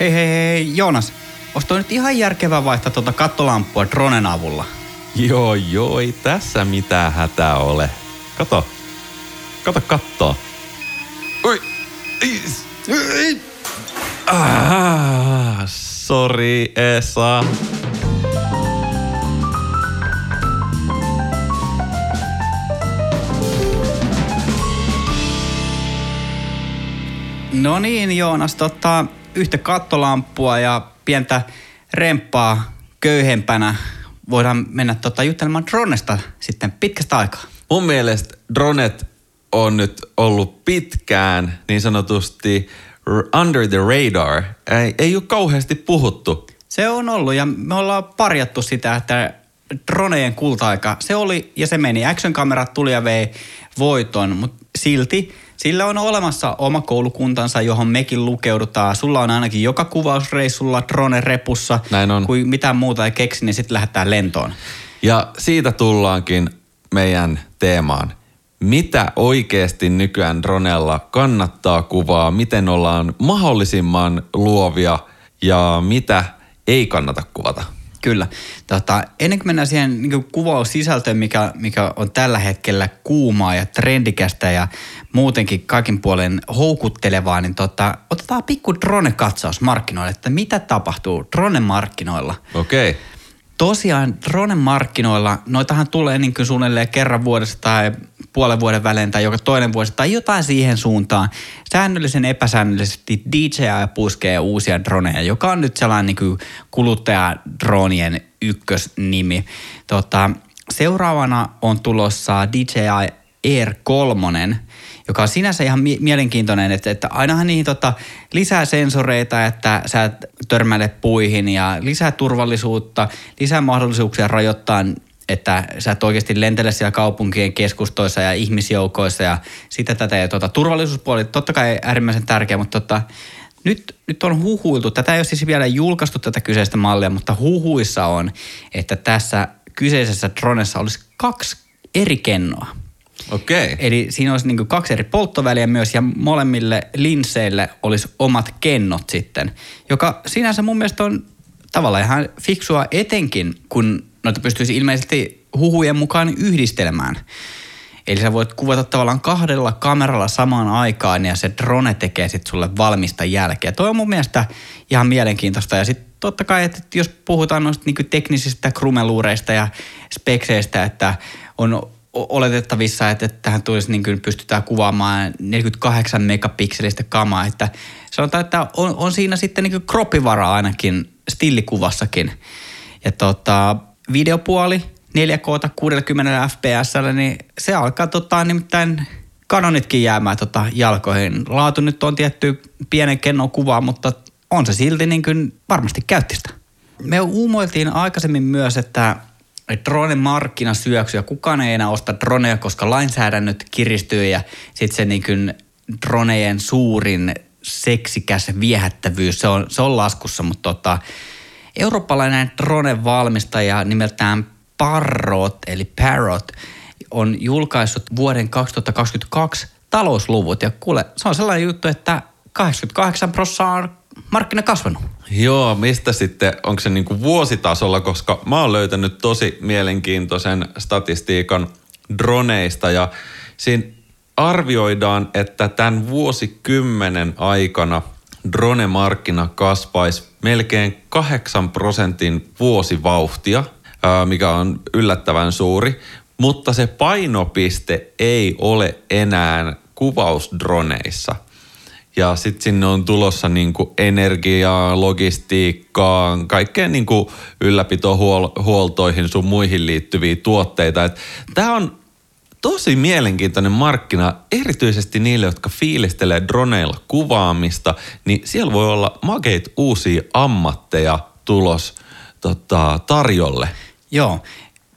Hei hei hei, Joonas. Olis toi nyt ihan järkevää vaihtaa tuota kattolampua dronen avulla. Joo, joo, ei tässä mitään hätää ole. Kato. Kato kattoo. Oi. Ei. Ah, sorry, Esa. No niin, Joonas, tota, yhtä kattolampua ja pientä remppaa köyhempänä voidaan mennä tota, juttelemaan dronesta sitten pitkästä aikaa. Mun mielestä dronet on nyt ollut pitkään niin sanotusti under the radar. Ei, ei ole kauheasti puhuttu. Se on ollut ja me ollaan parjattu sitä, että dronejen kulta-aika, se oli ja se meni. Action-kamerat tuli ja vei voiton, mutta silti sillä on olemassa oma koulukuntansa, johon mekin lukeudutaan. Sulla on ainakin joka kuvausreissulla drone repussa. Näin on. Kuin mitään muuta ei keksi, niin sitten lähdetään lentoon. Ja siitä tullaankin meidän teemaan. Mitä oikeasti nykyään dronella kannattaa kuvaa, miten ollaan mahdollisimman luovia ja mitä ei kannata kuvata? Kyllä. Tota, ennen kuin mennään siihen niin kuvaussisältöön, mikä, mikä on tällä hetkellä kuumaa ja trendikästä ja muutenkin kaikin puolen houkuttelevaa, niin tota, otetaan pikku drone-katsaus markkinoille, että mitä tapahtuu drone-markkinoilla. Okei. Okay. Tosiaan drone-markkinoilla, noitahan tulee niin kuin suunnilleen kerran vuodessa tai puolen vuoden välein tai joka toinen vuosi tai jotain siihen suuntaan. Säännöllisen epäsäännöllisesti DJI puskee uusia droneja, joka on nyt sellainen niin kuin kuluttajadronien ykkösnimi. Tota, seuraavana on tulossa DJI Air 3, joka on sinänsä ihan mielenkiintoinen, että, että ainahan niihin tota, lisää sensoreita, että sä törmäile puihin ja lisää turvallisuutta, lisää mahdollisuuksia rajoittaa että sä et oikeasti lentele siellä kaupunkien keskustoissa ja ihmisjoukoissa ja sitä tätä. Ja tuota, turvallisuuspuoli totta kai äärimmäisen tärkeä, mutta tota, nyt, nyt on huhuiltu, tätä ei ole siis vielä julkaistu tätä kyseistä mallia, mutta huhuissa on, että tässä kyseisessä dronessa olisi kaksi eri kennoa. Okei. Okay. Eli siinä olisi niin kaksi eri polttoväliä myös ja molemmille linsseille olisi omat kennot sitten, joka sinänsä mun mielestä on tavallaan ihan fiksua etenkin, kun noita pystyisi ilmeisesti huhujen mukaan yhdistelemään. Eli sä voit kuvata tavallaan kahdella kameralla samaan aikaan ja se drone tekee sitten sulle valmista jälkeä. Toi on mun mielestä ihan mielenkiintoista. Ja sitten totta kai, että jos puhutaan noista niinku teknisistä krumeluureista ja spekseistä, että on oletettavissa, että tähän tulisi niin kuin pystytään kuvaamaan 48 megapikselistä kamaa, että sanotaan, että on, on siinä sitten niin kroppivaraa ainakin stillikuvassakin. Ja tota, videopuoli 4K 60 fps, niin se alkaa tota, nimittäin kanonitkin jäämään tota jalkoihin. Laatu nyt on tietty pienen kennon kuva, mutta on se silti niin kuin varmasti käyttistä. Me uumoiltiin aikaisemmin myös, että drone markkina syöksy ja kukaan ei enää osta droneja, koska lainsäädännöt kiristyy ja sitten se niin kuin dronejen suurin seksikäs viehättävyys, se on, se on laskussa, mutta tota, Eurooppalainen drone-valmistaja nimeltään Parrot, eli Parrot, on julkaissut vuoden 2022 talousluvut. Ja kuule, se on sellainen juttu, että 88 prosenttia on markkina kasvanut. Joo, mistä sitten, onko se niin kuin vuositasolla, koska mä oon löytänyt tosi mielenkiintoisen statistiikan droneista ja siinä arvioidaan, että tämän vuosikymmenen aikana drone-markkina kasvaisi melkein 8 prosentin vuosivauhtia, mikä on yllättävän suuri, mutta se painopiste ei ole enää kuvausdroneissa. Ja sitten sinne on tulossa niinku energiaa, logistiikkaa, kaikkeen niinku ylläpitohuoltoihin sun muihin liittyviä tuotteita. Tämä on tosi mielenkiintoinen markkina, erityisesti niille, jotka fiilistelee droneilla kuvaamista, niin siellä voi olla makeit uusia ammatteja tulos tota, tarjolle. Joo,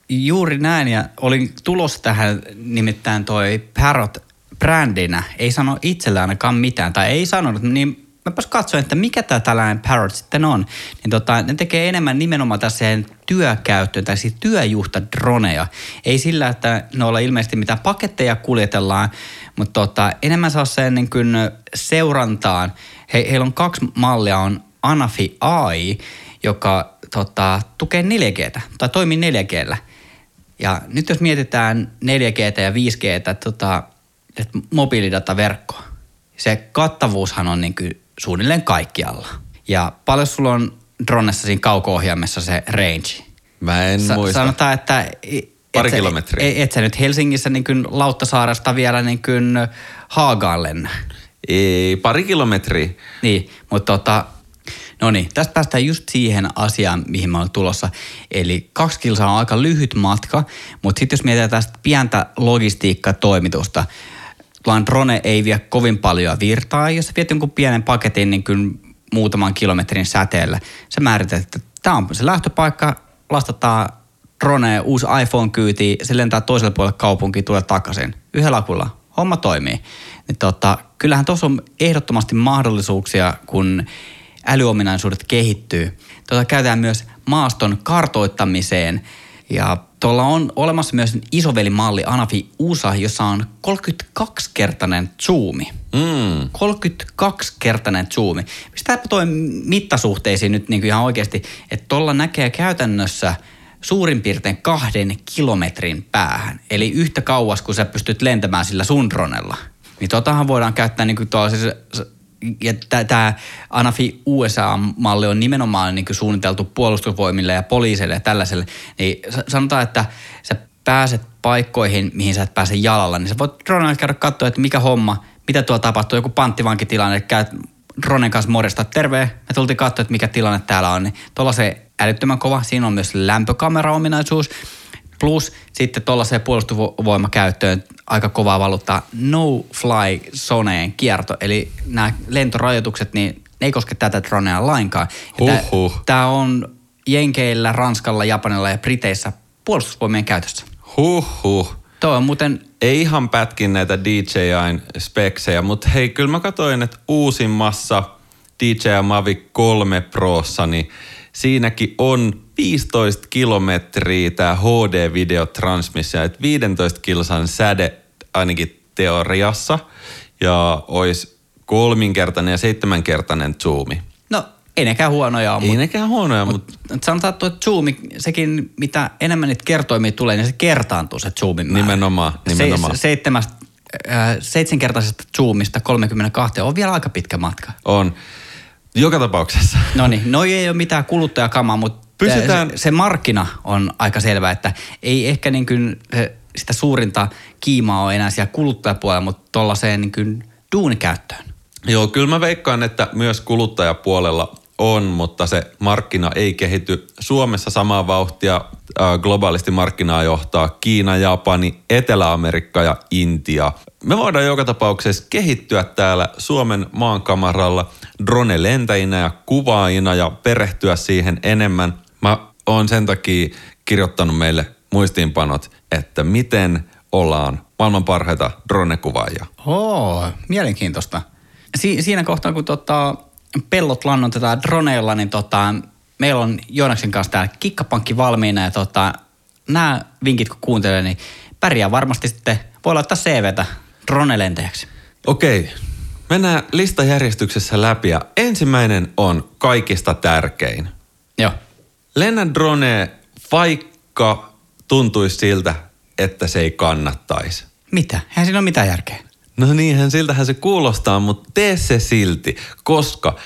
juuri näin ja olin tulossa tähän nimittäin toi Parrot brändinä, ei sano itsellä ainakaan mitään tai ei sanonut, niin mäpäs katsoin, että mikä tämä tällainen Parrot sitten on. Niin tota, ne tekee enemmän nimenomaan tässä työkäyttöön, tai siis työjuhta droneja. Ei sillä, että ne olla ilmeisesti mitä paketteja kuljetellaan, mutta tota, enemmän saa sen niin kuin seurantaan. He, heillä on kaksi mallia, on Anafi AI, joka tota, tukee 4G tai toimii 4Gllä. Ja nyt jos mietitään 4G ja 5G, tota, mobiilidataverkkoa, se kattavuushan on niin kuin suunnilleen kaikkialla. Ja paljon sulla on dronessa siinä kauko-ohjaimessa se range? Mä en Sa- muista. Sanotaan, että Pari et kilometriä. Et, et sä nyt Helsingissä niin kuin Lauttasaaresta vielä niin kuin Haagaan lennä. Ei, pari kilometriä. Niin, mutta tota, no niin, tästä päästään just siihen asiaan, mihin mä olen tulossa. Eli kaksi kilsaa on aika lyhyt matka, mutta sitten jos mietitään tästä pientä logistiikkatoimitusta, vaan drone ei vie kovin paljon virtaa. Jos viet jonkun pienen paketin niin kuin muutaman kilometrin säteellä, sä määrität, että tämä on se lähtöpaikka, lastataan drone, uusi iPhone kyyti, se lentää toiselle puolelle kaupunkiin, tulee takaisin. Yhdellä lakulla. Homma toimii. Niin tota, kyllähän tuossa on ehdottomasti mahdollisuuksia, kun älyominaisuudet kehittyy. Tota, käytetään myös maaston kartoittamiseen ja tuolla on olemassa myös isovelimalli Anafi USA, jossa on 32-kertainen zoomi. Mm. 32-kertainen zoomi. Pistäpä toi mittasuhteisiin nyt niin kuin ihan oikeasti, että tuolla näkee käytännössä suurin piirtein kahden kilometrin päähän. Eli yhtä kauas, kun sä pystyt lentämään sillä sun dronella. Niin totahan voidaan käyttää niin kuin ja tämä Anafi USA-malli on nimenomaan niin suunniteltu puolustusvoimille ja poliisille ja tällaiselle, niin sanotaan, että sä pääset paikkoihin, mihin sä et pääse jalalla, niin sä voit dronella käydä katsoa, että mikä homma, mitä tuolla tapahtuu, joku panttivankitilanne, käyt dronen kanssa morjesta, terve, me tultiin katsoa, että mikä tilanne täällä on, niin tuolla se älyttömän kova, siinä on myös lämpökamera-ominaisuus, Plus sitten tuollaiseen puolustusvoimakäyttöön aika kovaa valuttaa no-fly soneen kierto. Eli nämä lentorajoitukset, niin ne ei koske tätä dronea lainkaan. Tämä on Jenkeillä, Ranskalla, Japanilla ja Briteissä puolustusvoimien käytössä. Huhhuh. Tuo on muuten... Ei ihan pätkin näitä DJIn speksejä, mutta hei, kyllä mä katsoin, että uusimmassa DJI Mavic 3 Prossa, niin siinäkin on 15 kilometriä tämä HD-videotransmissio, että 15 kilsan säde ainakin teoriassa ja olisi kolminkertainen ja seitsemänkertainen zoomi. No ei nekään huonoja ole. Ei nekään huonoja, mutta... Mut sanotaan, että zoomi, sekin mitä enemmän niitä kertoimia tulee, niin se kertaantuu se zoomin määrä. Nimenomaan, nimenomaan. Se, seitsemästä, äh, seitsemänkertaisesta zoomista 32 on vielä aika pitkä matka. On. Joka tapauksessa. No niin, no ei ole mitään kuluttajakamaa, mutta Pysytään... se, se markkina on aika selvä, että ei ehkä niin kuin sitä suurinta kiimaa ole enää siellä kuluttajapuolella, mutta tuollaiseen niin kuin duunikäyttöön. Joo, kyllä mä veikkaan, että myös kuluttajapuolella on, mutta se markkina ei kehity Suomessa samaa vauhtia. Globaalisti markkinaa johtaa Kiina, Japani, Etelä-Amerikka ja Intia. Me voidaan joka tapauksessa kehittyä täällä Suomen maankamaralla drone-lentäjinä ja kuvaajina ja perehtyä siihen enemmän. Mä oon sen takia kirjoittanut meille muistiinpanot, että miten ollaan maailman parhaita drone-kuvaajia. Oo, mielenkiintoista. Si- siinä kohtaa, kun tota, pellot lannotetaan droneilla, niin tota, meillä on Joonaksen kanssa täällä kikkapankki valmiina ja tota, nämä vinkit kun kuuntelee, niin pärjää varmasti sitten, voi laittaa CVtä dronelentäjäksi. Okei, mennään listajärjestyksessä läpi ja ensimmäinen on kaikista tärkein. Joo. Lennä drone, vaikka tuntuisi siltä, että se ei kannattaisi. Mitä? Eihän siinä ole mitään järkeä. No niinhän siltähän se kuulostaa, mutta tee se silti, koska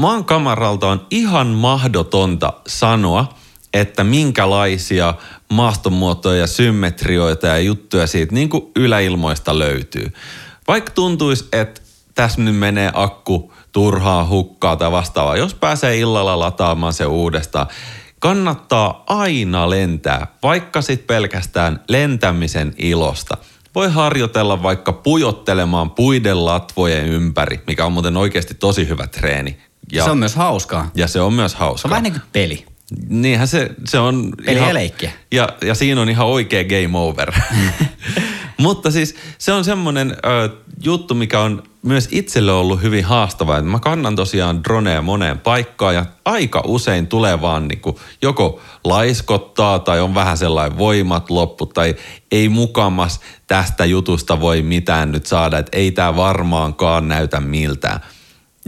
maan kamaralta on ihan mahdotonta sanoa, että minkälaisia maastonmuotoja, symmetrioita ja juttuja siitä niin kuin yläilmoista löytyy. Vaikka tuntuisi, että tässä nyt menee akku turhaa hukkaa tai vastaavaa, jos pääsee illalla lataamaan se uudestaan, kannattaa aina lentää, vaikka sit pelkästään lentämisen ilosta – voi harjoitella vaikka pujottelemaan puiden latvojen ympäri, mikä on muuten oikeasti tosi hyvä treeni. Ja, se on myös hauskaa. Ja se on myös hauskaa. Se on vähän niin kuin peli. Niinhän se, se on... Peli ihan, ja leikkiä. Ja, ja siinä on ihan oikea game over. Mutta siis se on semmoinen ö, juttu, mikä on myös itselle ollut hyvin haastavaa. Mä kannan tosiaan dronea moneen paikkaan ja aika usein tulee vaan niin kuin joko laiskottaa tai on vähän sellainen voimat loppu tai ei mukamas tästä jutusta voi mitään nyt saada, että ei tämä varmaankaan näytä miltään.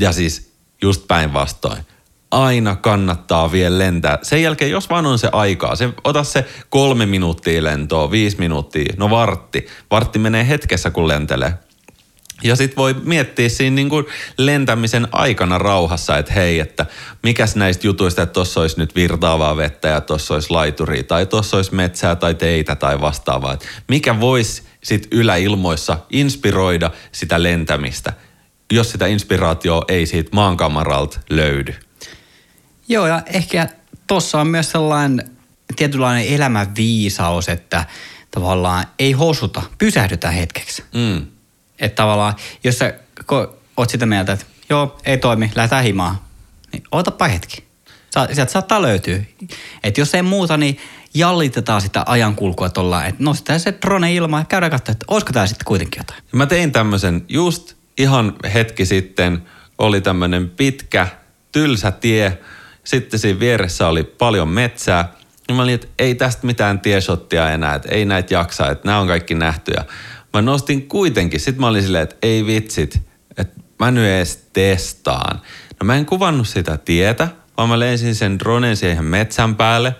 Ja siis just päinvastoin. Aina kannattaa vielä lentää. Sen jälkeen, jos vaan on se aikaa, se, ota se kolme minuuttia lentoa, viisi minuuttia, no vartti. Vartti menee hetkessä, kun lentelee. Ja sit voi miettiä siinä niin kuin lentämisen aikana rauhassa, että hei, että mikäs näistä jutuista, että tuossa olisi nyt virtaavaa vettä ja tuossa olisi laituri tai tuossa olisi metsää tai teitä tai vastaavaa. Että mikä voisi sit yläilmoissa inspiroida sitä lentämistä, jos sitä inspiraatioa ei siitä maankamaralta löydy. Joo, ja ehkä tuossa on myös sellainen tietynlainen elämänviisaus, että tavallaan ei hosuta, pysähdytä hetkeksi. Mm. Että tavallaan, jos sä ko- oot sitä mieltä, että joo, ei toimi, lähdetään himaan, niin ootapa hetki. Sa- sieltä saattaa löytyä. Että jos ei muuta, niin jallitetaan sitä ajankulkua tuolla, että nostetaan se drone ilmaan ja käydään katsomaan, että olisiko tää sitten kuitenkin jotain. Mä tein tämmöisen just ihan hetki sitten, oli tämmöinen pitkä, tylsä tie, sitten siinä vieressä oli paljon metsää, ja mä olin, että ei tästä mitään tieshottia enää, että ei näitä jaksa, että nämä on kaikki nähty. Ja mä nostin kuitenkin, sitten mä olin silleen, että ei vitsit, että mä nyt edes testaan. No mä en kuvannut sitä tietä, vaan mä lensin sen dronen siihen metsän päälle,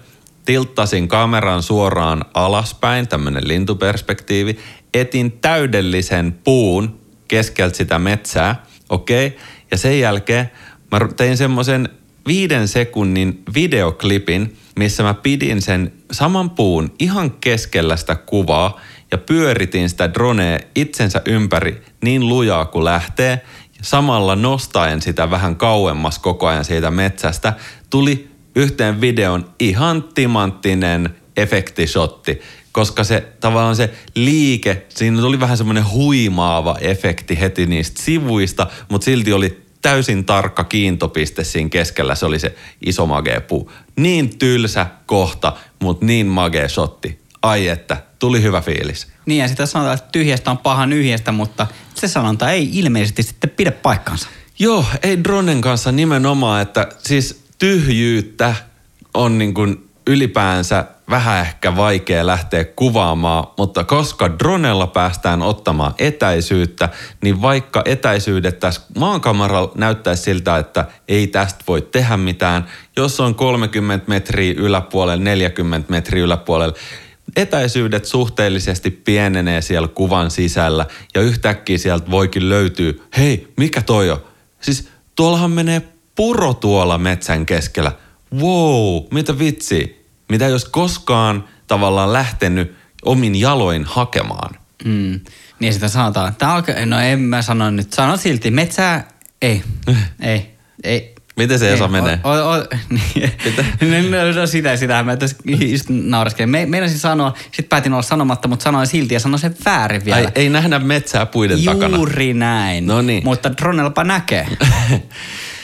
tilttasin kameran suoraan alaspäin, tämmönen lintuperspektiivi, etin täydellisen puun keskeltä sitä metsää, okei, okay? ja sen jälkeen mä tein semmoisen viiden sekunnin videoklipin, missä mä pidin sen saman puun ihan keskellä sitä kuvaa ja pyöritin sitä dronea itsensä ympäri niin lujaa kuin lähtee. Samalla nostaen sitä vähän kauemmas koko ajan siitä metsästä, tuli yhteen videon ihan timanttinen efektishotti, koska se tavallaan se liike, siinä tuli vähän semmoinen huimaava efekti heti niistä sivuista, mutta silti oli täysin tarkka kiintopiste siinä keskellä, se oli se iso magee puu. Niin tylsä kohta, mutta niin magee shotti. Ai että, tuli hyvä fiilis. Niin ja sitä sanotaan, että tyhjästä on paha nyhjästä, mutta se sanonta ei ilmeisesti sitten pidä paikkansa. Joo, ei dronen kanssa nimenomaan, että siis tyhjyyttä on niin kuin ylipäänsä vähän ehkä vaikea lähteä kuvaamaan, mutta koska dronella päästään ottamaan etäisyyttä, niin vaikka etäisyydet tässä maankamaralla näyttäisi siltä, että ei tästä voi tehdä mitään, jos on 30 metriä yläpuolella, 40 metriä yläpuolella, etäisyydet suhteellisesti pienenee siellä kuvan sisällä ja yhtäkkiä sieltä voikin löytyä, hei, mikä toi on? Siis tuollahan menee puro tuolla metsän keskellä. Wow, mitä vitsi? Mitä jos koskaan tavallaan lähtenyt omin jaloin hakemaan? Mm. Niin sitä sanotaan. Tää alka, no en mä sano nyt. Sano silti. Metsää ei. ei. Ei. Miten se Esa Ei, menee? O, o, o, niin. no, no, sitä, sitä. Mä tässä just nauraskelin. Me, meinasin sanoa, sit päätin olla sanomatta, mutta sanoin silti ja sanoin sen väärin vielä. Ai, ei nähdä metsää puiden takana. Juuri näin. No niin. Mutta dronellapa näkee.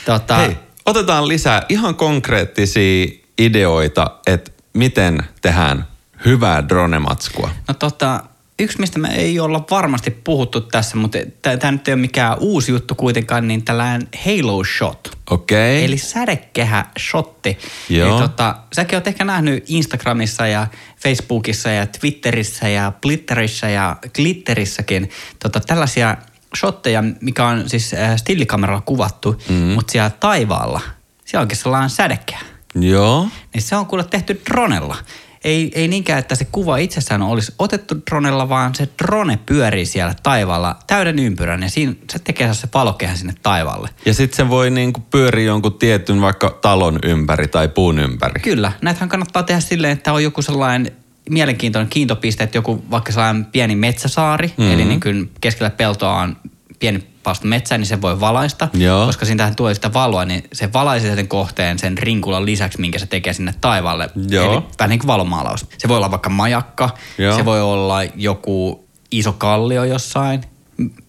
tota, Hei, otetaan lisää ihan konkreettisia ideoita, että miten tehdään hyvää dronematskua. No tota, yksi mistä me ei olla varmasti puhuttu tässä, mutta tämä nyt ei ole mikään uusi juttu kuitenkaan, niin tällainen Halo Shot. Okei. Eli sädekehä shotti. Joo. Eli tota, säkin oot ehkä nähnyt Instagramissa ja Facebookissa ja Twitterissä ja Blitterissä ja Glitterissäkin tota, tällaisia shotteja, mikä on siis äh, stillikameralla kuvattu, Mhm. mm. mutta siellä taivaalla, siellä onkin sellainen sädekehä. Joo. Niin se on kuule tehty dronella. Ei, ei niinkään, että se kuva itsessään olisi otettu dronella, vaan se drone pyörii siellä taivaalla täyden ympyrän ja siinä se tekee se valokehän sinne taivaalle. Ja sitten se voi niinku pyöriä jonkun tietyn vaikka talon ympäri tai puun ympäri. Kyllä, näitähän kannattaa tehdä silleen, että on joku sellainen mielenkiintoinen kiintopiste, että joku vaikka sellainen pieni metsäsaari, Mhm. mm-hmm. eli niin kuin keskellä peltoa on pieni palsta metsää, niin se voi valaista. Joo. Koska siinä tulee sitä valoa, niin se valaisee sen kohteen sen rinkulan lisäksi, minkä se tekee sinne taivaalle. Joo. Eli vähän niin kuin valomaalaus. Se voi olla vaikka majakka, Joo. se voi olla joku iso kallio jossain.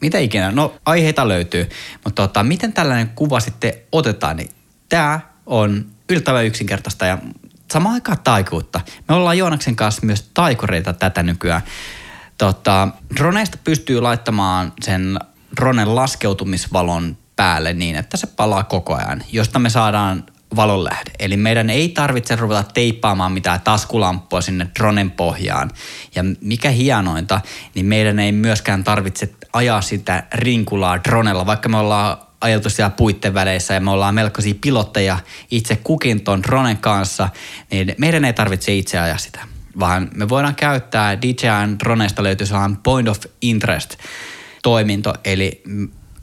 Mitä ikinä? No aiheita löytyy. Mutta tota, miten tällainen kuva sitten otetaan, niin tämä on yllättävän yksinkertaista ja samaan aikaan taikuutta. Me ollaan Joonaksen kanssa myös taikureita tätä nykyään. Tota, droneista pystyy laittamaan sen dronen laskeutumisvalon päälle niin, että se palaa koko ajan, josta me saadaan valonlähde. Eli meidän ei tarvitse ruveta teippaamaan mitään taskulamppua sinne dronen pohjaan. Ja mikä hienointa, niin meidän ei myöskään tarvitse ajaa sitä rinkulaa dronella, vaikka me ollaan ajeltu siellä puitten väleissä ja me ollaan melkoisia pilotteja itse kukin ton dronen kanssa, niin meidän ei tarvitse itse ajaa sitä, vaan me voidaan käyttää DJIn droneista löytyy sellainen point of interest toiminto, eli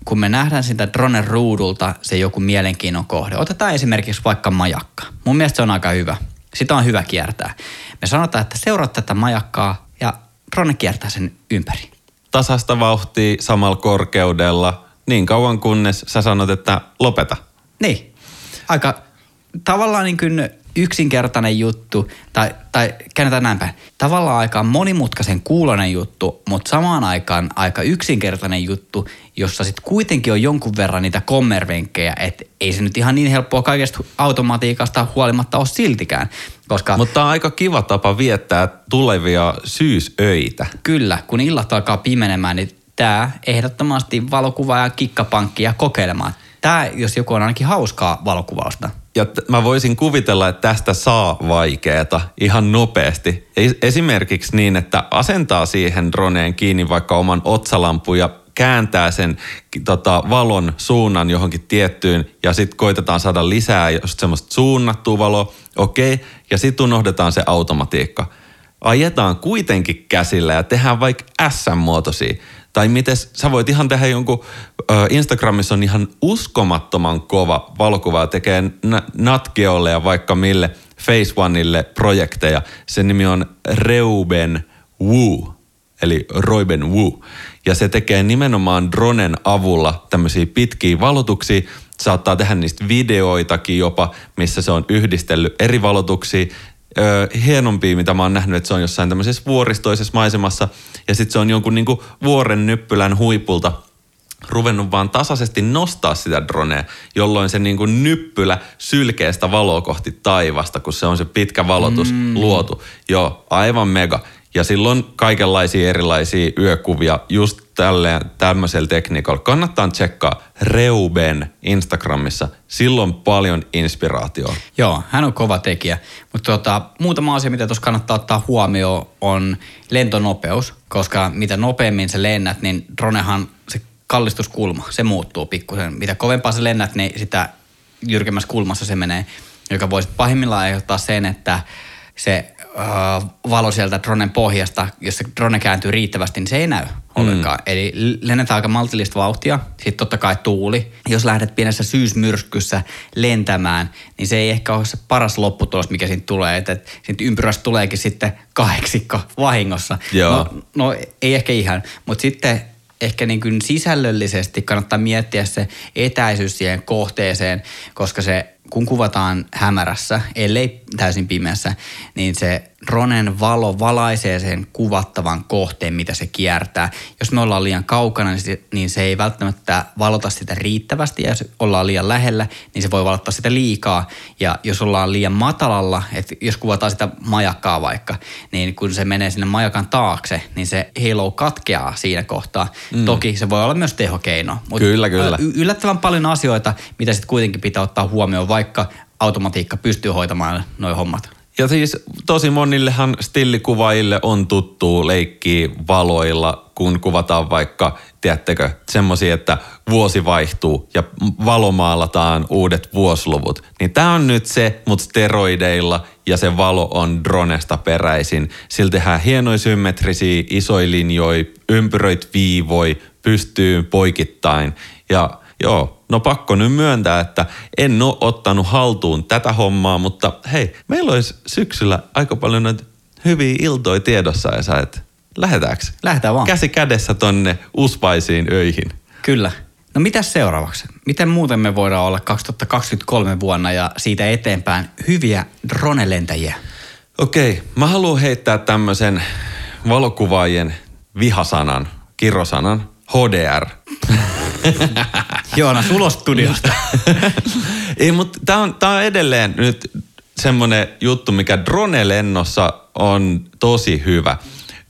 kun me nähdään sitä dronen ruudulta se joku mielenkiinnon kohde. Otetaan esimerkiksi vaikka majakka. Mun mielestä se on aika hyvä. Sitä on hyvä kiertää. Me sanotaan, että seuraa tätä majakkaa ja drone kiertää sen ympäri. Tasasta vauhtia samalla korkeudella niin kauan kunnes sä sanot, että lopeta. Niin. Aika tavallaan niin kuin yksinkertainen juttu, tai, tai käännetään näin päin. Tavallaan aika monimutkaisen kuulonen juttu, mutta samaan aikaan aika yksinkertainen juttu, jossa sitten kuitenkin on jonkun verran niitä kommervenkkejä, että ei se nyt ihan niin helppoa kaikesta automatiikasta huolimatta ole siltikään. Koska Mutta on aika kiva tapa viettää tulevia syysöitä. Kyllä, kun illat alkaa pimenemään, niin tämä ehdottomasti valokuva ja kikkapankkia kokeilemaan. Tämä, jos joku on ainakin hauskaa valokuvausta. Ja t- mä voisin kuvitella, että tästä saa vaikeeta ihan nopeasti. Esimerkiksi niin, että asentaa siihen droneen kiinni vaikka oman otsalampun ja kääntää sen tota, valon suunnan johonkin tiettyyn ja sitten koitetaan saada lisää just semmoista suunnattua valoa, okei, okay, ja sitten unohdetaan se automatiikka. Ajetaan kuitenkin käsillä ja tehdään vaikka S-muotoisia. Tai miten sä voit ihan tehdä jonkun, Instagramissa on ihan uskomattoman kova valokuva tekee Natgeolle ja vaikka mille Face Oneille projekteja. Sen nimi on Reuben Wu, eli Roiben Wu. Ja se tekee nimenomaan dronen avulla tämmöisiä pitkiä valotuksia. Saattaa tehdä niistä videoitakin jopa, missä se on yhdistellyt eri valotuksia ö, hienompia, mitä mä oon nähnyt, että se on jossain tämmöisessä vuoristoisessa maisemassa ja sitten se on jonkun niinku vuoren nyppylän huipulta ruvennut vaan tasaisesti nostaa sitä dronea, jolloin se niinku nyppylä sylkee sitä valoa kohti taivasta, kun se on se pitkä valotus mm. luotu. Joo, aivan mega. Ja silloin kaikenlaisia erilaisia yökuvia just tälle, tämmöisellä tekniikalla. Kannattaa tsekkaa Reuben Instagramissa. Silloin paljon inspiraatioa. Joo, hän on kova tekijä. Mutta tota, muutama asia, mitä tuossa kannattaa ottaa huomioon, on lentonopeus. Koska mitä nopeammin sä lennät, niin dronehan se kallistuskulma, se muuttuu pikkusen. Mitä kovempaa sä lennät, niin sitä jyrkemmässä kulmassa se menee, joka voisi pahimmillaan aiheuttaa sen, että se valo sieltä dronen pohjasta, jos se drone kääntyy riittävästi, niin se ei näy ollenkaan. Mm. Eli lennetään aika maltillista vauhtia, sitten totta kai tuuli. Jos lähdet pienessä syysmyrskyssä lentämään, niin se ei ehkä ole se paras lopputulos, mikä siitä tulee. Että et, siitä ympyrästä tuleekin sitten kahdeksikko vahingossa. Joo. No, no ei ehkä ihan, mutta sitten ehkä niin kuin sisällöllisesti kannattaa miettiä se etäisyys siihen kohteeseen, koska se kun kuvataan hämärässä, ellei täysin pimeässä, niin se dronen valo valaisee sen kuvattavan kohteen, mitä se kiertää. Jos me ollaan liian kaukana, niin se ei välttämättä valota sitä riittävästi. Ja jos ollaan liian lähellä, niin se voi valottaa sitä liikaa. Ja jos ollaan liian matalalla, että jos kuvataan sitä majakkaa vaikka, niin kun se menee sinne majakan taakse, niin se halo katkeaa siinä kohtaa. Mm. Toki se voi olla myös tehokeino. Mutta kyllä, kyllä. Yllättävän paljon asioita, mitä sitten kuitenkin pitää ottaa huomioon, vaikka automatiikka pystyy hoitamaan noin hommat. Ja siis tosi monillehan stillikuvaille on tuttu leikki valoilla, kun kuvataan vaikka, tiedättekö, semmoisia, että vuosi vaihtuu ja valomaalataan uudet vuosiluvut. Niin tämä on nyt se, mutta steroideilla ja se valo on dronesta peräisin. Sillä tehdään hienoja symmetrisiä, isoja linjoja, ympyröit viivoi, pystyy poikittain. Ja joo, no pakko nyt myöntää, että en ole ottanut haltuun tätä hommaa, mutta hei, meillä olisi syksyllä aika paljon noita hyviä iltoja tiedossa ja sä et lähetäänkö? Lähdetään vaan. Käsi kädessä tonne uspaisiin öihin. Kyllä. No mitä seuraavaksi? Miten muuten me voidaan olla 2023 vuonna ja siitä eteenpäin hyviä dronelentäjiä? Okei, mä haluan heittää tämmöisen valokuvaajien vihasanan, kirrosanan, HDR. Joona, ulos studiosta. Ei, mutta tämä on, tää on edelleen nyt semmoinen juttu, mikä drone-lennossa on tosi hyvä.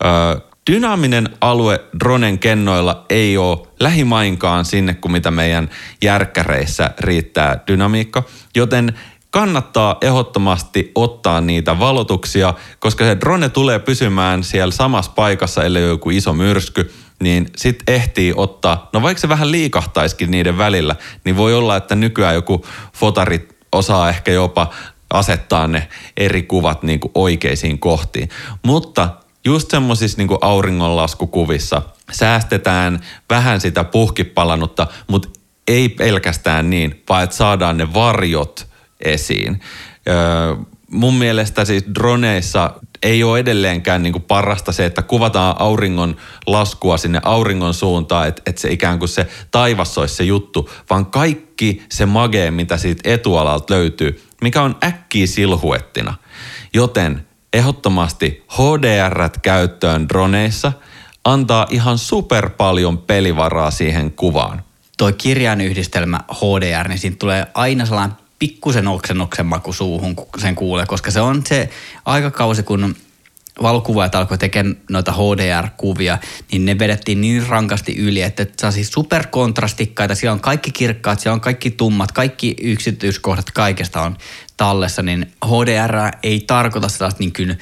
Ö, dynaaminen alue dronen kennoilla ei ole lähimainkaan sinne, kuin mitä meidän järkkäreissä riittää dynamiikka. Joten kannattaa ehdottomasti ottaa niitä valotuksia, koska se drone tulee pysymään siellä samassa paikassa, ellei joku iso myrsky – niin sit ehtii ottaa, no vaikka se vähän liikahtaisikin niiden välillä, niin voi olla, että nykyään joku fotari osaa ehkä jopa asettaa ne eri kuvat niin kuin oikeisiin kohtiin. Mutta just semmoisissa niin auringonlaskukuvissa säästetään vähän sitä puhkipalannutta, mutta ei pelkästään niin, vaan että saadaan ne varjot esiin. Öö, mun mielestä siis droneissa ei ole edelleenkään niin kuin parasta se, että kuvataan auringon laskua sinne auringon suuntaan, että, että se ikään kuin se taivas olisi se juttu, vaan kaikki se magee, mitä siitä etualalta löytyy, mikä on äkkiä silhuettina. Joten ehdottomasti HDR käyttöön droneissa antaa ihan super paljon pelivaraa siihen kuvaan. Toi kirjainyhdistelmä HDR, niin siinä tulee aina sellainen pikkusen oksennuksen maku suuhun, kun sen kuulee, koska se on se aikakausi, kun valokuvaajat alkoi tekemään noita HDR-kuvia, niin ne vedettiin niin rankasti yli, että saa siis superkontrastikkaita, siellä on kaikki kirkkaat, siellä on kaikki tummat, kaikki yksityiskohdat kaikesta on tallessa, niin HDR ei tarkoita sellaista niin kuin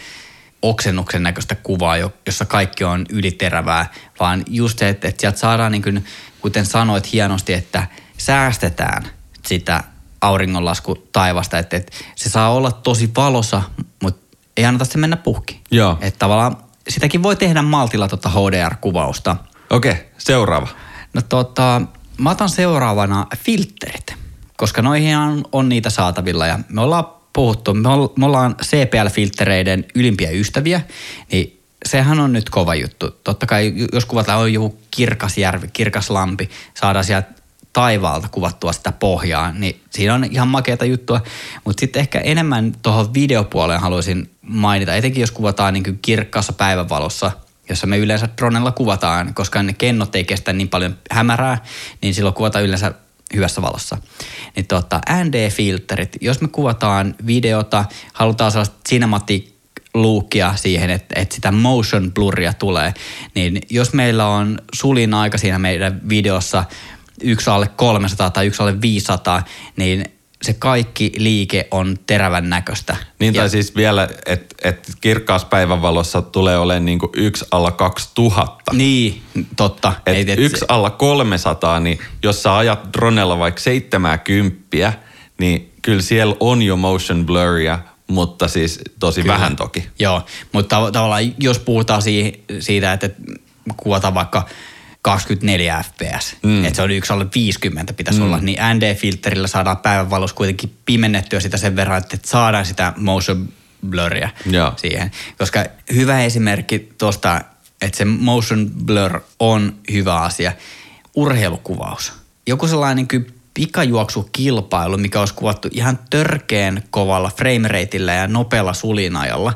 oksennuksen näköistä kuvaa, jossa kaikki on yliterävää, vaan just se, että sieltä saadaan, niin kuin, kuten sanoit hienosti, että säästetään sitä auringonlasku taivasta, että, että se saa olla tosi valossa, mutta ei anneta se mennä puhki. Joo. Että tavallaan sitäkin voi tehdä maltilla tuota HDR-kuvausta. Okei, okay, seuraava. No tota, mä otan seuraavana filterit, koska noihin on, on niitä saatavilla ja me ollaan puhuttu, me, ollaan CPL-filtereiden ylimpiä ystäviä, niin sehän on nyt kova juttu. Totta kai, jos kuvataan on joku kirkas järvi, kirkas lampi, saadaan sieltä taivaalta kuvattua sitä pohjaa, niin siinä on ihan makeata juttua. Mutta sitten ehkä enemmän tuohon videopuoleen haluaisin mainita, etenkin jos kuvataan niin kirkkaassa päivänvalossa, jossa me yleensä dronella kuvataan, koska ne kennot ei kestä niin paljon hämärää, niin silloin kuvataan yleensä hyvässä valossa. Niin tota, ND-filterit, jos me kuvataan videota, halutaan sellaista cinematic luukia siihen, että, että sitä motion blurria tulee, niin jos meillä on sulin aika siinä meidän videossa yksi alle 300 tai yksi alle 500, niin se kaikki liike on terävän näköistä. Niin tai ja, siis vielä, että et kirkkaassa päivänvalossa tulee olemaan niinku yksi alla 2000. Niin, totta. Et Ei, et, yksi alla 300, niin jos sä ajat dronella vaikka 70, niin kyllä siellä on jo motion blurria, mutta siis tosi kyllä. vähän toki. Joo, mutta tav- tavallaan jos puhutaan si- siitä, että kuvataan vaikka – 24 fps. Mm. Että se on yksi alle 50 pitäisi mm. olla. Niin ND-filterillä saadaan päivänvalossa kuitenkin pimennettyä sitä sen verran, että saadaan sitä motion blurria ja. siihen. Koska hyvä esimerkki tuosta, että se motion blur on hyvä asia. Urheilukuvaus. Joku sellainen niin pikajuoksukilpailu, mikä olisi kuvattu ihan törkeen kovalla framerateillä ja nopealla sulinajalla.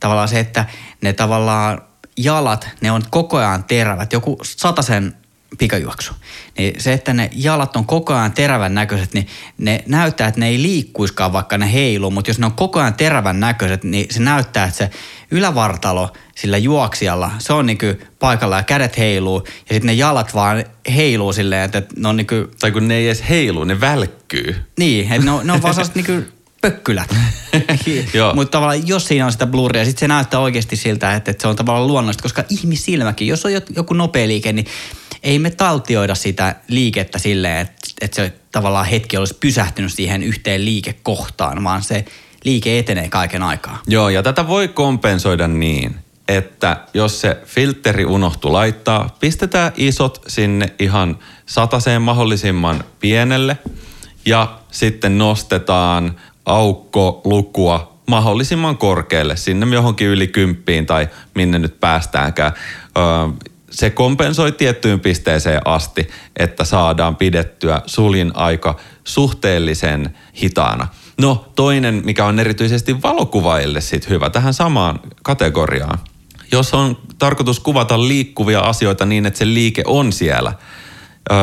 Tavallaan se, että ne tavallaan jalat, ne on koko ajan terävät, joku sen pikajuoksu. Niin se, että ne jalat on koko ajan terävän näköiset, niin ne näyttää, että ne ei liikkuiskaan vaikka ne heiluu, mutta jos ne on koko ajan terävän näköiset, niin se näyttää, että se ylävartalo sillä juoksijalla, se on niinku paikalla ja kädet heiluu ja sitten ne jalat vaan heiluu silleen, että ne on niinku... Tai kun ne ei edes heilu, ne välkkyy. Niin, että ne on, ne on vaan niinku pökkylät. Mutta tavallaan jos siinä on sitä blurria, sitten se näyttää oikeasti siltä, että, että se on tavallaan luonnollista, koska ihmissilmäkin, jos on joku nopea liike, niin ei me taltioida sitä liikettä silleen, että, että se tavallaan hetki olisi pysähtynyt siihen yhteen liikekohtaan, vaan se liike etenee kaiken aikaa. Joo, ja tätä voi kompensoida niin, että jos se filteri unohtuu laittaa, pistetään isot sinne ihan sataseen mahdollisimman pienelle ja sitten nostetaan aukko lukua mahdollisimman korkealle, sinne johonkin yli kymppiin tai minne nyt päästäänkään. se kompensoi tiettyyn pisteeseen asti, että saadaan pidettyä sulin aika suhteellisen hitaana. No toinen, mikä on erityisesti valokuvaajille sit hyvä tähän samaan kategoriaan. Jos on tarkoitus kuvata liikkuvia asioita niin, että se liike on siellä – ö,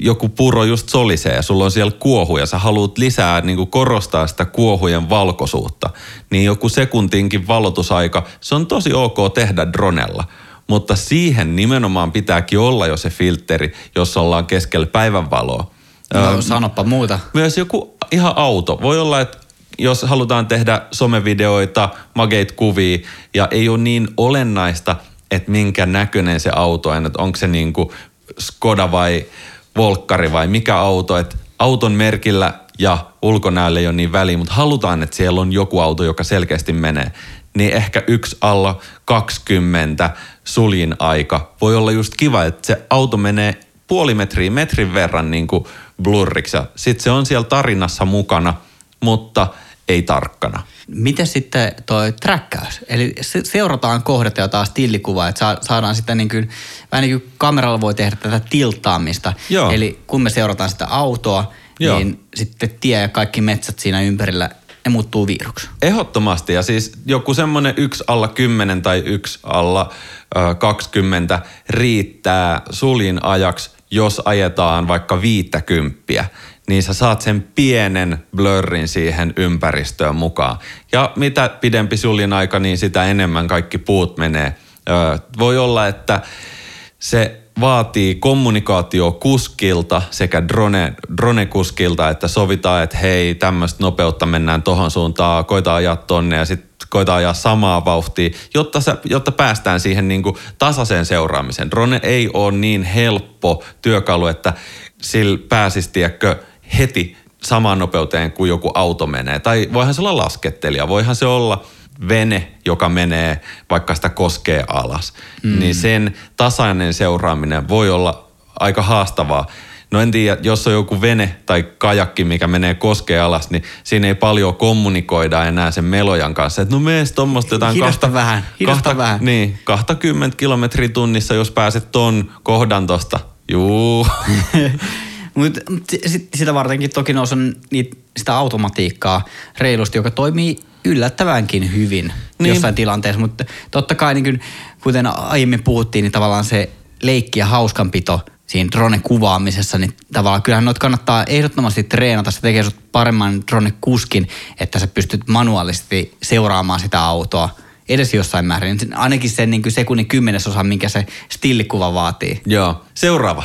joku puro just solisee ja sulla on siellä kuohu ja sä haluat lisää niin kuin korostaa sitä kuohujen valkoisuutta, niin joku sekuntinkin valotusaika, se on tosi ok tehdä dronella. Mutta siihen nimenomaan pitääkin olla jo se filteri, jos ollaan keskellä päivänvaloa. No, sanoppa muuta. Myös joku ihan auto. Voi olla, että jos halutaan tehdä somevideoita, mageit kuvia ja ei ole niin olennaista, että minkä näköinen se auto on, että onko se niinku Skoda vai Volkkari vai mikä auto, että auton merkillä ja ulkonäölle ei ole niin väliä, mutta halutaan, että siellä on joku auto, joka selkeästi menee, niin ehkä yksi alla 20 suljin aika. Voi olla just kiva, että se auto menee puoli metriä, metrin verran niin kuin blurriksi sitten se on siellä tarinassa mukana, mutta ei tarkkana. Miten sitten toi träkkäys? Eli seurataan kohdetta ja taas tillikuvaa, että saadaan sitten niin kuin, vähän niin kuin kameralla voi tehdä tätä tiltaamista. Joo. Eli kun me seurataan sitä autoa, Joo. niin sitten tie ja kaikki metsät siinä ympärillä ne muuttuu viiruksi. Ehdottomasti ja siis joku semmoinen yksi alla 10 tai yksi alla ö, 20 riittää sulin ajaksi, jos ajetaan vaikka viittäkymppiä niin sä saat sen pienen blurrin siihen ympäristöön mukaan. Ja mitä pidempi suljin aika, niin sitä enemmän kaikki puut menee. Ö, voi olla, että se vaatii kommunikaatio kuskilta sekä drone, drone-kuskilta, että sovitaan, että hei, tämmöistä nopeutta mennään tohon suuntaan, koita ajaa tonne ja sitten koita ajaa samaa vauhtia, jotta, sä, jotta päästään siihen niin tasaiseen seuraamiseen. Drone ei ole niin helppo työkalu, että sillä pääsisi, tiedätkö, heti samaan nopeuteen kuin joku auto menee. Tai voihan se olla laskettelija, voihan se olla vene, joka menee, vaikka sitä koskee alas. Mm. Niin sen tasainen seuraaminen voi olla aika haastavaa. No en tiedä, jos on joku vene tai kajakki, mikä menee koskee alas, niin siinä ei paljon kommunikoida enää sen melojan kanssa. Että no mees tuommoista jotain hidasta kahta, vähän, hidasta kahta, vähän. Niin, 20 kilometrin tunnissa, jos pääset ton kohdan tosta. Juu. Mutta sit, sitä vartenkin toki on niitä, sitä automatiikkaa reilusti, joka toimii yllättävänkin hyvin niin. jossain tilanteessa. Mutta totta kai, niin kuin, kuten aiemmin puhuttiin, niin tavallaan se leikki ja hauskanpito siinä drone-kuvaamisessa, niin tavallaan kyllähän noita kannattaa ehdottomasti treenata. Se tekee sut paremman drone-kuskin, että sä pystyt manuaalisesti seuraamaan sitä autoa edes jossain määrin. Ainakin sen niin sekunnin kymmenesosa, minkä se stillikuva vaatii. Joo. Seuraava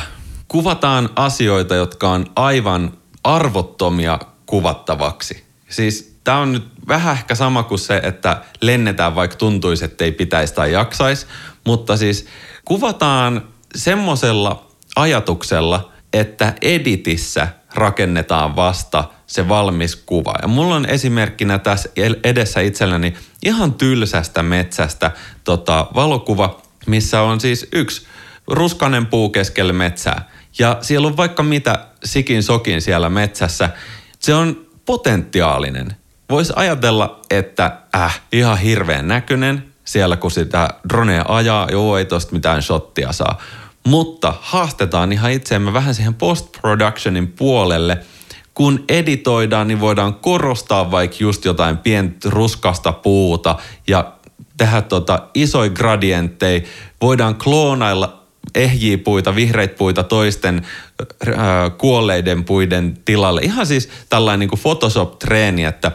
kuvataan asioita, jotka on aivan arvottomia kuvattavaksi. Siis tämä on nyt vähän ehkä sama kuin se, että lennetään vaikka tuntuisi, että ei pitäisi tai jaksaisi, mutta siis kuvataan semmoisella ajatuksella, että editissä rakennetaan vasta se valmis kuva. Ja mulla on esimerkkinä tässä edessä itselläni ihan tylsästä metsästä tota, valokuva, missä on siis yksi ruskanen puu keskellä metsää. Ja siellä on vaikka mitä sikin sokin siellä metsässä. Se on potentiaalinen. Voisi ajatella, että äh, ihan hirveän näköinen siellä, kun sitä dronea ajaa, joo ei tosta mitään shottia saa. Mutta haastetaan ihan itseämme vähän siihen post-productionin puolelle. Kun editoidaan, niin voidaan korostaa vaikka just jotain pientä ruskasta puuta ja tehdä tota isoja gradientteja. Voidaan kloonailla ehjiä puita, vihreitä puita toisten äh, kuolleiden puiden tilalle. Ihan siis tällainen niin kuin Photoshop-treeni, että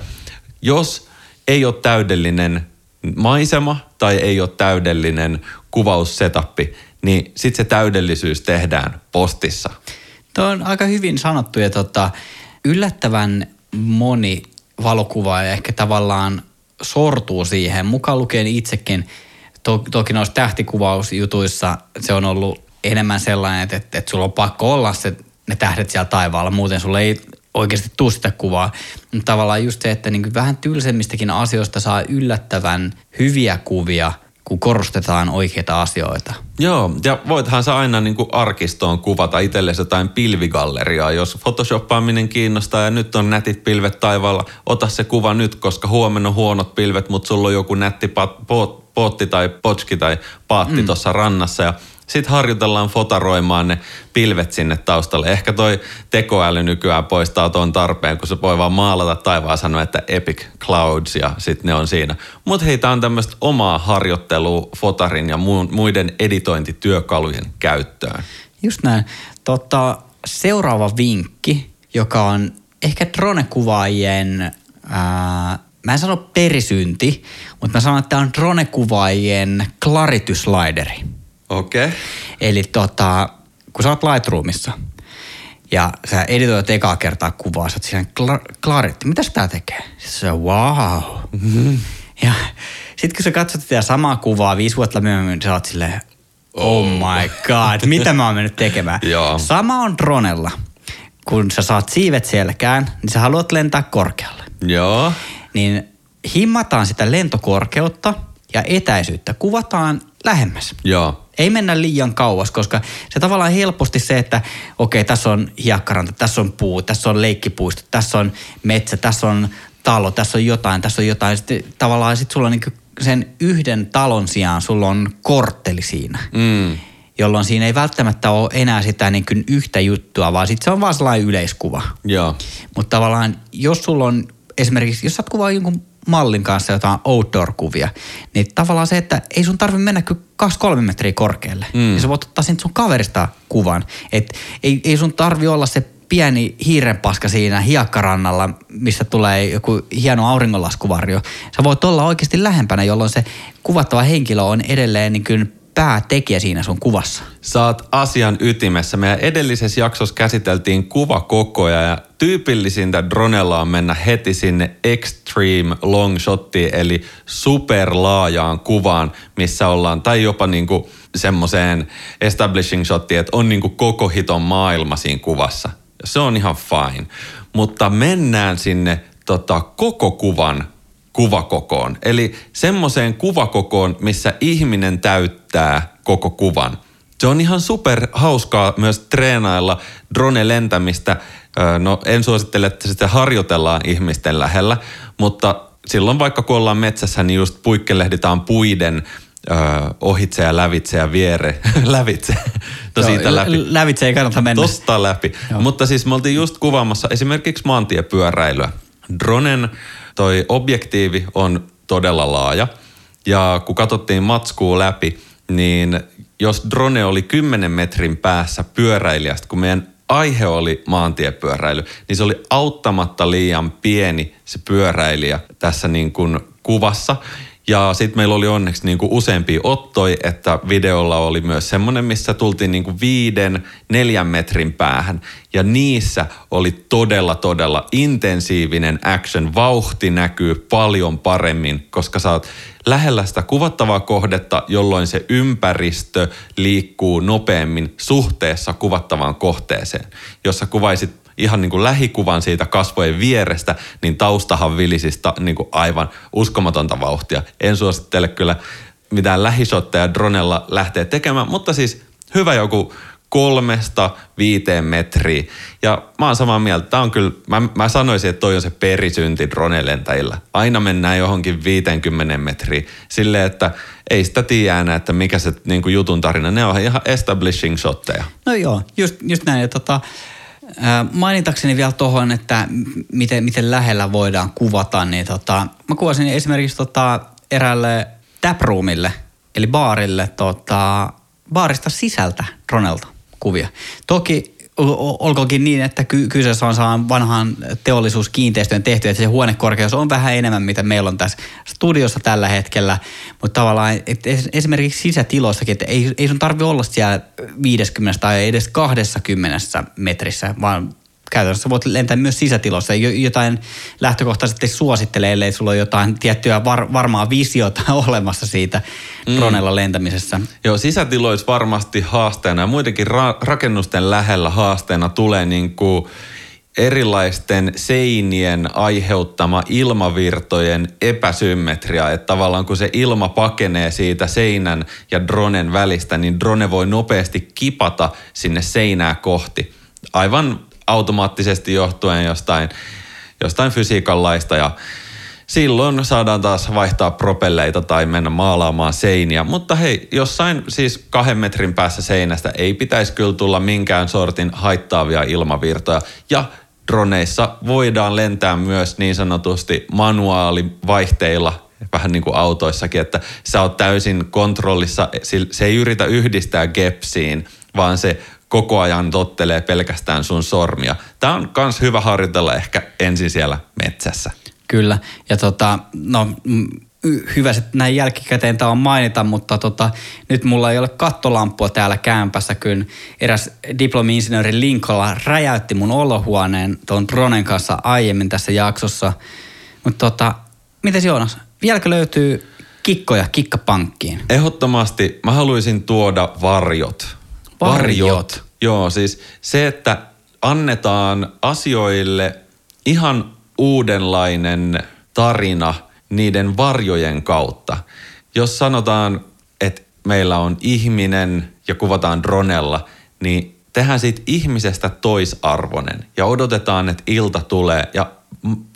jos ei ole täydellinen maisema tai ei ole täydellinen kuvaussetappi, niin sitten se täydellisyys tehdään postissa. Tuo on aika hyvin sanottu ja tota, yllättävän moni valokuvaaja ehkä tavallaan sortuu siihen, mukaan lukien itsekin – to, toki noissa tähtikuvausjutuissa se on ollut enemmän sellainen, että, että, että sulla on pakko olla se, ne tähdet siellä taivaalla, muuten sulla ei oikeasti tule sitä kuvaa. Mutta tavallaan just se, että niin vähän tylsemmistäkin asioista saa yllättävän hyviä kuvia, kun korostetaan oikeita asioita. Joo, ja voithan sä aina niin kuin arkistoon kuvata itsellesi jotain pilvigalleriaa, jos photoshoppaaminen kiinnostaa ja nyt on nätit pilvet taivaalla, ota se kuva nyt, koska huomenna on huonot pilvet, mutta sulla on joku nätti pootti tai potski tai paatti mm. tuossa rannassa ja sitten harjoitellaan fotaroimaan ne pilvet sinne taustalle. Ehkä toi tekoäly nykyään poistaa tuon tarpeen, kun se voi vaan maalata taivaan sanoa, että epic clouds ja sitten ne on siinä. Mutta hei, tämä on tämmöistä omaa harjoittelua fotarin ja muiden editointityökalujen käyttöön. Just näin. Totta, seuraava vinkki, joka on ehkä drone-kuvaajien ää, mä en sano perisynti, mutta mä sanon, että tämä on drone-kuvaajien klarityslaideri. Okei. Okay. Eli tota, kun sä oot Lightroomissa ja sä editoit ekaa kertaa kuvaa, sä oot siinä klaritti, mitä tää tekee? Se wow. Mm-hmm. Ja, sitten kun sä katsot sitä samaa kuvaa viisi vuotta myöhemmin, sä oot silleen, oh, oh my god, mitä mä oon mennyt tekemään. Sama on dronella. Kun sä saat siivet selkään, niin sä haluat lentää korkealle. Joo. Niin himmataan sitä lentokorkeutta ja etäisyyttä, kuvataan lähemmäs. Joo. Ei mennä liian kauas, koska se tavallaan helposti se, että okei, okay, tässä on hiekkaranta, tässä on puu, tässä on leikkipuisto, tässä on metsä, tässä on talo, tässä on jotain, tässä on jotain. Sitten tavallaan sit sulla on niin sen yhden talon sijaan sulla on kortteli siinä. Mm. Jolloin siinä ei välttämättä ole enää sitä niin kuin yhtä juttua, vaan sitten se on vaan sellainen yleiskuva. Joo. Mutta tavallaan, jos sulla on esimerkiksi, jos sä kuvaa jonkun mallin kanssa jotain outdoor-kuvia, niin tavallaan se, että ei sun tarvitse mennä kyllä 2-3 metriä korkealle. Mm. Ja sä voit ottaa siitä sun kaverista kuvan. Et ei, ei sun tarvi olla se pieni hiirenpaska siinä hiekkarannalla, missä tulee joku hieno auringonlaskuvarjo. Sä voit olla oikeasti lähempänä, jolloin se kuvattava henkilö on edelleen niin kuin päätekijä siinä sun kuvassa. Saat asian ytimessä. Meidän edellisessä jaksossa käsiteltiin kuvakokoja ja tyypillisintä dronella on mennä heti sinne extreme long shottiin, eli superlaajaan kuvaan, missä ollaan, tai jopa niinku semmoiseen establishing shottiin, että on niinku koko hiton maailma siinä kuvassa. Se on ihan fine. Mutta mennään sinne tota, koko kuvan kuvakokoon. Eli semmoiseen kuvakokoon, missä ihminen täyttää koko kuvan. Se on ihan super hauskaa myös treenailla drone-lentämistä. No en suosittele, että sitä harjoitellaan ihmisten lähellä, mutta silloin vaikka kun ollaan metsässä, niin just puikkelehditaan puiden ohitse ja lävitse ja viere. lävitse. No Joo, siitä läpi. Lävitse ei kannata mennä. Tosta läpi. Joo. Mutta siis me oltiin just kuvaamassa esimerkiksi maantiepyöräilyä. Dronen toi objektiivi on todella laaja. Ja kun katsottiin matskuu läpi, niin jos drone oli 10 metrin päässä pyöräilijästä, kun meidän aihe oli maantiepyöräily, niin se oli auttamatta liian pieni se pyöräilijä tässä niin kuin kuvassa. Ja sitten meillä oli onneksi niinku useampia ottoi, että videolla oli myös semmoinen, missä tultiin niinku viiden, neljän metrin päähän. Ja niissä oli todella, todella intensiivinen action. Vauhti näkyy paljon paremmin, koska sä oot lähellä sitä kuvattavaa kohdetta, jolloin se ympäristö liikkuu nopeammin suhteessa kuvattavaan kohteeseen. Jos sä kuvaisit ihan niin kuin lähikuvan siitä kasvojen vierestä, niin taustahan vilisistä niin kuin aivan uskomatonta vauhtia. En suosittele kyllä mitään lähisotteja dronella lähteä tekemään, mutta siis hyvä joku kolmesta viiteen metriä. Ja mä oon samaa mieltä. Tää on kyllä, mä, mä sanoisin, että toi on se perisynti dronelentäjillä. Aina mennään johonkin 50 metriä. Silleen, että ei sitä tiedä että mikä se niin jutun tarina. Ne on ihan establishing shotteja. No joo, just, just näin. Ja tota, Mainitakseni vielä tuohon, että miten, miten lähellä voidaan kuvata, niin tota, mä kuvasin esimerkiksi tota eräälle taproomille, eli baarille, tota, baarista sisältä dronelta kuvia. Toki olkoonkin niin, että ky- kyseessä on saan vanhaan teollisuuskiinteistöön tehty, että se huonekorkeus on vähän enemmän, mitä meillä on tässä studiossa tällä hetkellä. Mutta tavallaan että esimerkiksi sisätiloissakin, että ei, ei sun tarvi olla siellä 50 tai edes 20 metrissä, vaan käytännössä voit lentää myös sisätiloissa. Jotain lähtökohtaisesti suosittelee, ellei sulla ole jotain tiettyä var, varmaa visiota olemassa siitä mm. dronella lentämisessä. Joo, sisätiloissa varmasti haasteena ja muidenkin ra- rakennusten lähellä haasteena tulee niin kuin erilaisten seinien aiheuttama ilmavirtojen epäsymmetria, että tavallaan kun se ilma pakenee siitä seinän ja dronen välistä, niin drone voi nopeasti kipata sinne seinää kohti. Aivan automaattisesti johtuen jostain, jostain fysiikan laista ja silloin saadaan taas vaihtaa propelleita tai mennä maalaamaan seiniä. Mutta hei, jossain siis kahden metrin päässä seinästä ei pitäisi kyllä tulla minkään sortin haittaavia ilmavirtoja. Ja droneissa voidaan lentää myös niin sanotusti manuaalivaihteilla, vähän niin kuin autoissakin, että sä oot täysin kontrollissa. Se ei yritä yhdistää gepsiin, vaan se koko ajan tottelee pelkästään sun sormia. Tämä on myös hyvä harjoitella ehkä ensin siellä metsässä. Kyllä, ja tota, no hyvä, että näin jälkikäteen tämä on mainita, mutta tota, nyt mulla ei ole kattolampua täällä kämpässä, kun eräs diplomi-insinööri Linkola räjäytti mun olohuoneen tuon dronen kanssa aiemmin tässä jaksossa. Mutta tota, miten Joonas, vieläkö löytyy kikkoja kikkapankkiin. Ehdottomasti mä haluaisin tuoda varjot. Varjot. Joo, siis se, että annetaan asioille ihan uudenlainen tarina niiden varjojen kautta. Jos sanotaan, että meillä on ihminen ja kuvataan dronella, niin tehdään siitä ihmisestä toisarvoinen ja odotetaan, että ilta tulee ja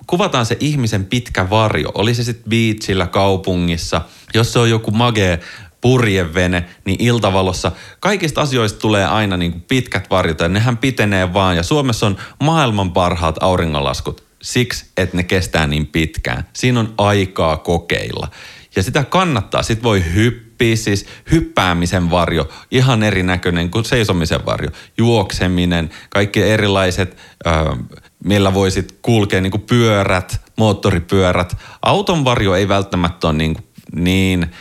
kuvataan se ihmisen pitkä varjo. Oli se sitten beachillä, kaupungissa, jos se on joku magee purjevene, niin iltavalossa kaikista asioista tulee aina niin kuin pitkät varjot ja nehän pitenee vaan. Ja Suomessa on maailman parhaat auringonlaskut siksi, että ne kestää niin pitkään. Siinä on aikaa kokeilla. Ja sitä kannattaa. Sitten voi hyppiä, siis hyppäämisen varjo, ihan erinäköinen kuin seisomisen varjo. Juokseminen, kaikki erilaiset, äh, millä voisit kulkea niin kuin pyörät, moottoripyörät. Auton varjo ei välttämättä ole niin, niin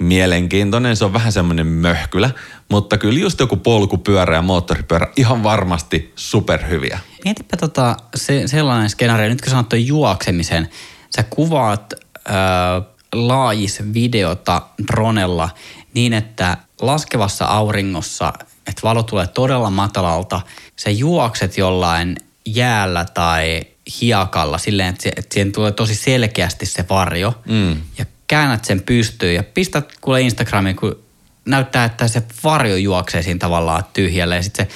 mielenkiintoinen, se on vähän semmoinen möhkylä, mutta kyllä just joku polkupyörä ja moottoripyörä ihan varmasti superhyviä. Mietipä tota, se, sellainen skenaario, nyt kun sanot juoksemisen, sä kuvaat äh, laajis videota dronella niin, että laskevassa auringossa, että valo tulee todella matalalta, sä juokset jollain jäällä tai hiakalla silleen, että siihen tulee tosi selkeästi se varjo mm. ja käännät sen pystyyn ja pistät kuule Instagramiin, kun näyttää, että se varjo juoksee siinä tavallaan tyhjälle ja sitten se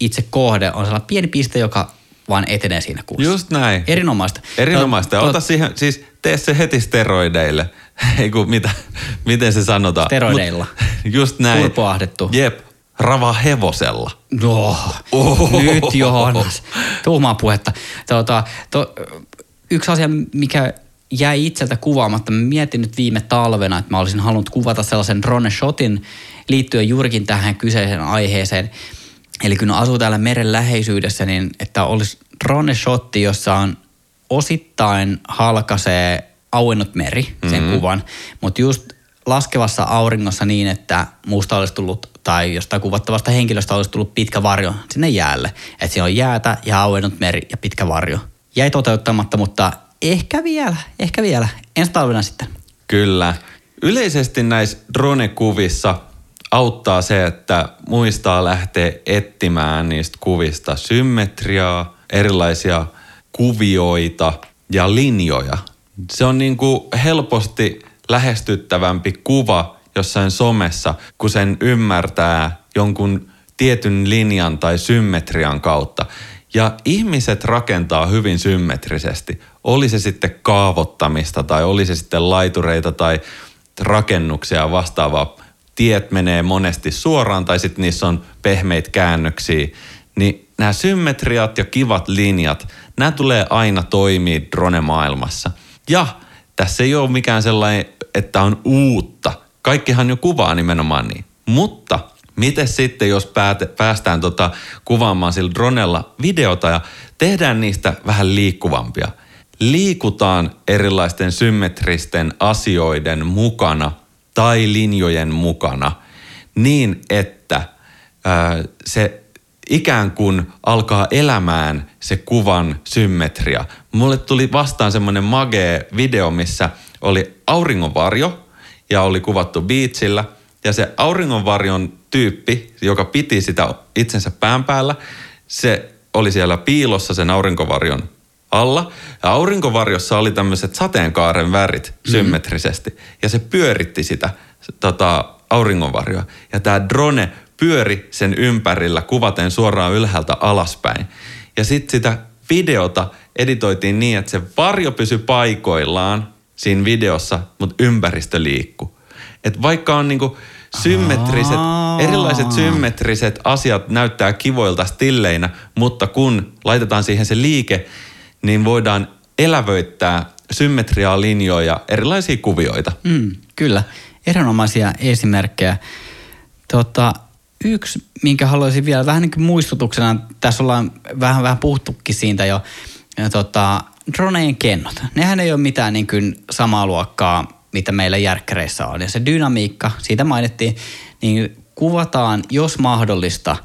itse kohde on sellainen pieni piste, joka vaan etenee siinä kuvassa. Just näin. Erinomaista. Erinomaista. Ja ota siihen, siis tee se heti steroideille. Ei kun mitä, miten se sanotaan. Steroideilla. Mut, just näin. Turpoahdettu. Jep. Rava hevosella. No, nyt Johannes. Tuhmaa puhetta. Tuota, to, yksi asia, mikä jäi itseltä kuvaamatta. Mä mietin nyt viime talvena, että mä olisin halunnut kuvata sellaisen drone shotin liittyen juurikin tähän kyseiseen aiheeseen. Eli kun asuu täällä meren läheisyydessä, niin että olisi drone shotti, jossa on osittain halkaisee auennut meri, sen mm-hmm. kuvan, mutta just laskevassa auringossa niin, että muusta olisi tullut, tai jostain kuvattavasta henkilöstä olisi tullut pitkä varjo sinne jäälle. Että siinä on jäätä ja auennut meri ja pitkä varjo. Jäi toteuttamatta, mutta ehkä vielä, ehkä vielä. Ensi talvena sitten. Kyllä. Yleisesti näissä drone-kuvissa auttaa se, että muistaa lähteä etsimään niistä kuvista symmetriaa, erilaisia kuvioita ja linjoja. Se on niin kuin helposti lähestyttävämpi kuva jossain somessa, kun sen ymmärtää jonkun tietyn linjan tai symmetrian kautta. Ja ihmiset rakentaa hyvin symmetrisesti. Oli se sitten kaavottamista tai oli se sitten laitureita tai rakennuksia vastaavaa. Tiet menee monesti suoraan tai sitten niissä on pehmeitä käännöksiä. Niin nämä symmetriat ja kivat linjat, nämä tulee aina toimia drone-maailmassa. Ja tässä ei ole mikään sellainen, että on uutta. Kaikkihan jo kuvaa nimenomaan niin. Mutta Miten sitten, jos pääte, päästään tota kuvaamaan sillä dronella videota ja tehdään niistä vähän liikkuvampia? Liikutaan erilaisten symmetristen asioiden mukana tai linjojen mukana niin, että ää, se ikään kuin alkaa elämään se kuvan symmetria. Mulle tuli vastaan semmoinen magee video, missä oli auringonvarjo ja oli kuvattu beachillä – ja se auringonvarjon tyyppi, joka piti sitä itsensä pään päällä, se oli siellä piilossa sen aurinkovarjon alla. Ja aurinkovarjossa oli tämmöiset sateenkaaren värit mm. symmetrisesti. Ja se pyöritti sitä tota, auringonvarjoa. Ja tämä drone pyöri sen ympärillä kuvaten suoraan ylhäältä alaspäin. Ja sitten sitä videota editoitiin niin, että se varjo pysyi paikoillaan siinä videossa, mutta ympäristö liikkui. Et vaikka on niinku symmetriset, Aa. erilaiset symmetriset asiat näyttää kivoilta stilleinä, mutta kun laitetaan siihen se liike, niin voidaan elävöittää symmetriaa, linjoja, erilaisia kuvioita. Mm, kyllä, erinomaisia esimerkkejä. Tota, yksi, minkä haluaisin vielä vähän niin kuin muistutuksena, tässä ollaan vähän, vähän puhuttukin siitä jo, ja tota, droneen kennot. Nehän ei ole mitään niin kuin samaa luokkaa mitä meillä järkkäreissä on. Ja se dynamiikka, siitä mainittiin, niin kuvataan, jos mahdollista,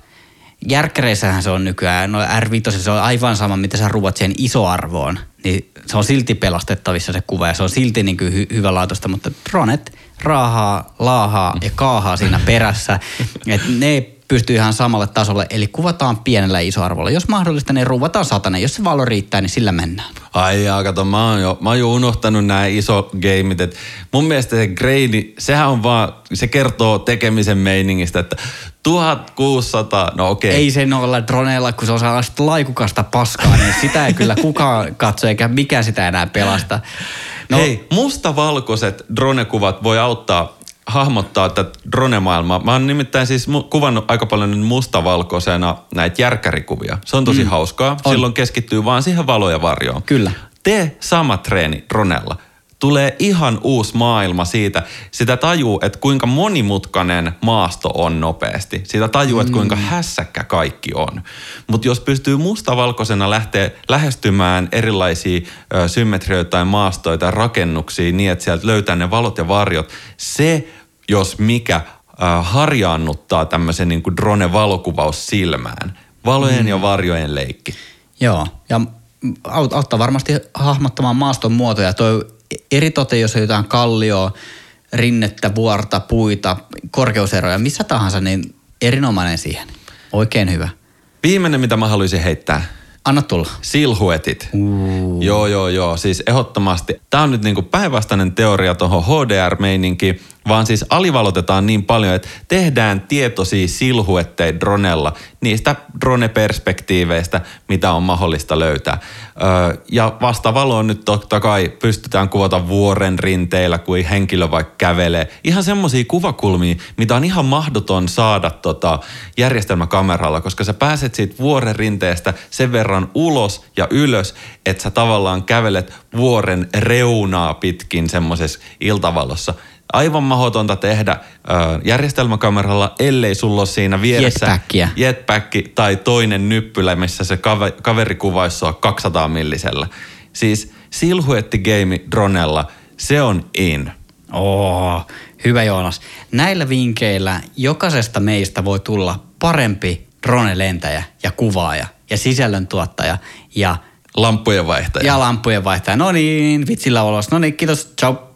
järkkäreissähän se on nykyään, no R5 se on aivan sama, mitä sä ruvat siihen isoarvoon, niin se on silti pelastettavissa se kuva ja se on silti niin kuin hy- hyvälaatuista, mutta dronet raahaa, laahaa ja kaahaa siinä perässä. Et ne pystyy ihan samalle tasolle, eli kuvataan pienellä isoarvolla. Jos mahdollista, niin ruuvataan satanen. Jos se valo riittää, niin sillä mennään. Ai jaa, kato, mä oon jo, mä oon jo unohtanut nämä iso gameit. Et mun mielestä se graini, sehän on vaan, se kertoo tekemisen meiningistä, että 1600, no okei. Okay. Ei sen olla droneella, kun se on sellaista laikukasta paskaa, niin sitä ei kyllä kukaan katso, eikä mikä sitä enää pelasta. No, Hei, mustavalkoiset dronekuvat voi auttaa hahmottaa tätä drone-maailmaa. Mä oon nimittäin siis kuvannut aika paljon mustavalkoisena näitä järkärikuvia. Se on tosi mm. hauskaa. On. Silloin keskittyy vaan siihen valo ja varjoon. Kyllä. Tee sama treeni dronella tulee ihan uusi maailma siitä. Sitä tajuu, että kuinka monimutkainen maasto on nopeasti. Sitä tajuu, että kuinka mm. hässäkkä kaikki on. Mutta jos pystyy mustavalkoisena lähteä lähestymään erilaisia ö, symmetrioita tai maastoja tai rakennuksia niin, että sieltä löytää ne valot ja varjot, se jos mikä harjaannuttaa tämmöisen niin kuin drone-valokuvaus silmään. Valojen mm. ja varjojen leikki. Joo, ja auttaa varmasti hahmottamaan maaston muotoja. Toi eritoten, jos on jotain kallioa, rinnettä, vuorta, puita, korkeuseroja, missä tahansa, niin erinomainen siihen. Oikein hyvä. Viimeinen, mitä mä haluaisin heittää. Anna tulla. Silhuetit. Uh. Joo, joo, joo. Siis ehdottomasti. Tämä on nyt niinku päinvastainen teoria tuohon HDR-meininkiin vaan siis alivalotetaan niin paljon, että tehdään tietoisia silhuetteja dronella niistä drone-perspektiiveistä, mitä on mahdollista löytää. Öö, ja on nyt totta kai pystytään kuvata vuoren rinteillä, kuin henkilö vaikka kävelee. Ihan semmoisia kuvakulmia, mitä on ihan mahdoton saada tota järjestelmäkameralla, koska sä pääset siitä vuoren rinteestä sen verran ulos ja ylös, että sä tavallaan kävelet vuoren reunaa pitkin semmoisessa iltavalossa – aivan mahdotonta tehdä ö, järjestelmäkameralla, ellei sulla ole siinä vieressä Jetpackia. jetpack tai toinen nyppylä, missä se kaveri kuvaisi sua 200 millisellä. Siis silhuettigame dronella, se on in. Oh, hyvä Joonas. Näillä vinkkeillä jokaisesta meistä voi tulla parempi drone-lentäjä ja kuvaaja ja sisällöntuottaja ja Lampujen vaihtaja. Ja lampujen vaihtaja. No niin, vitsillä olos. No niin, kiitos. Ciao.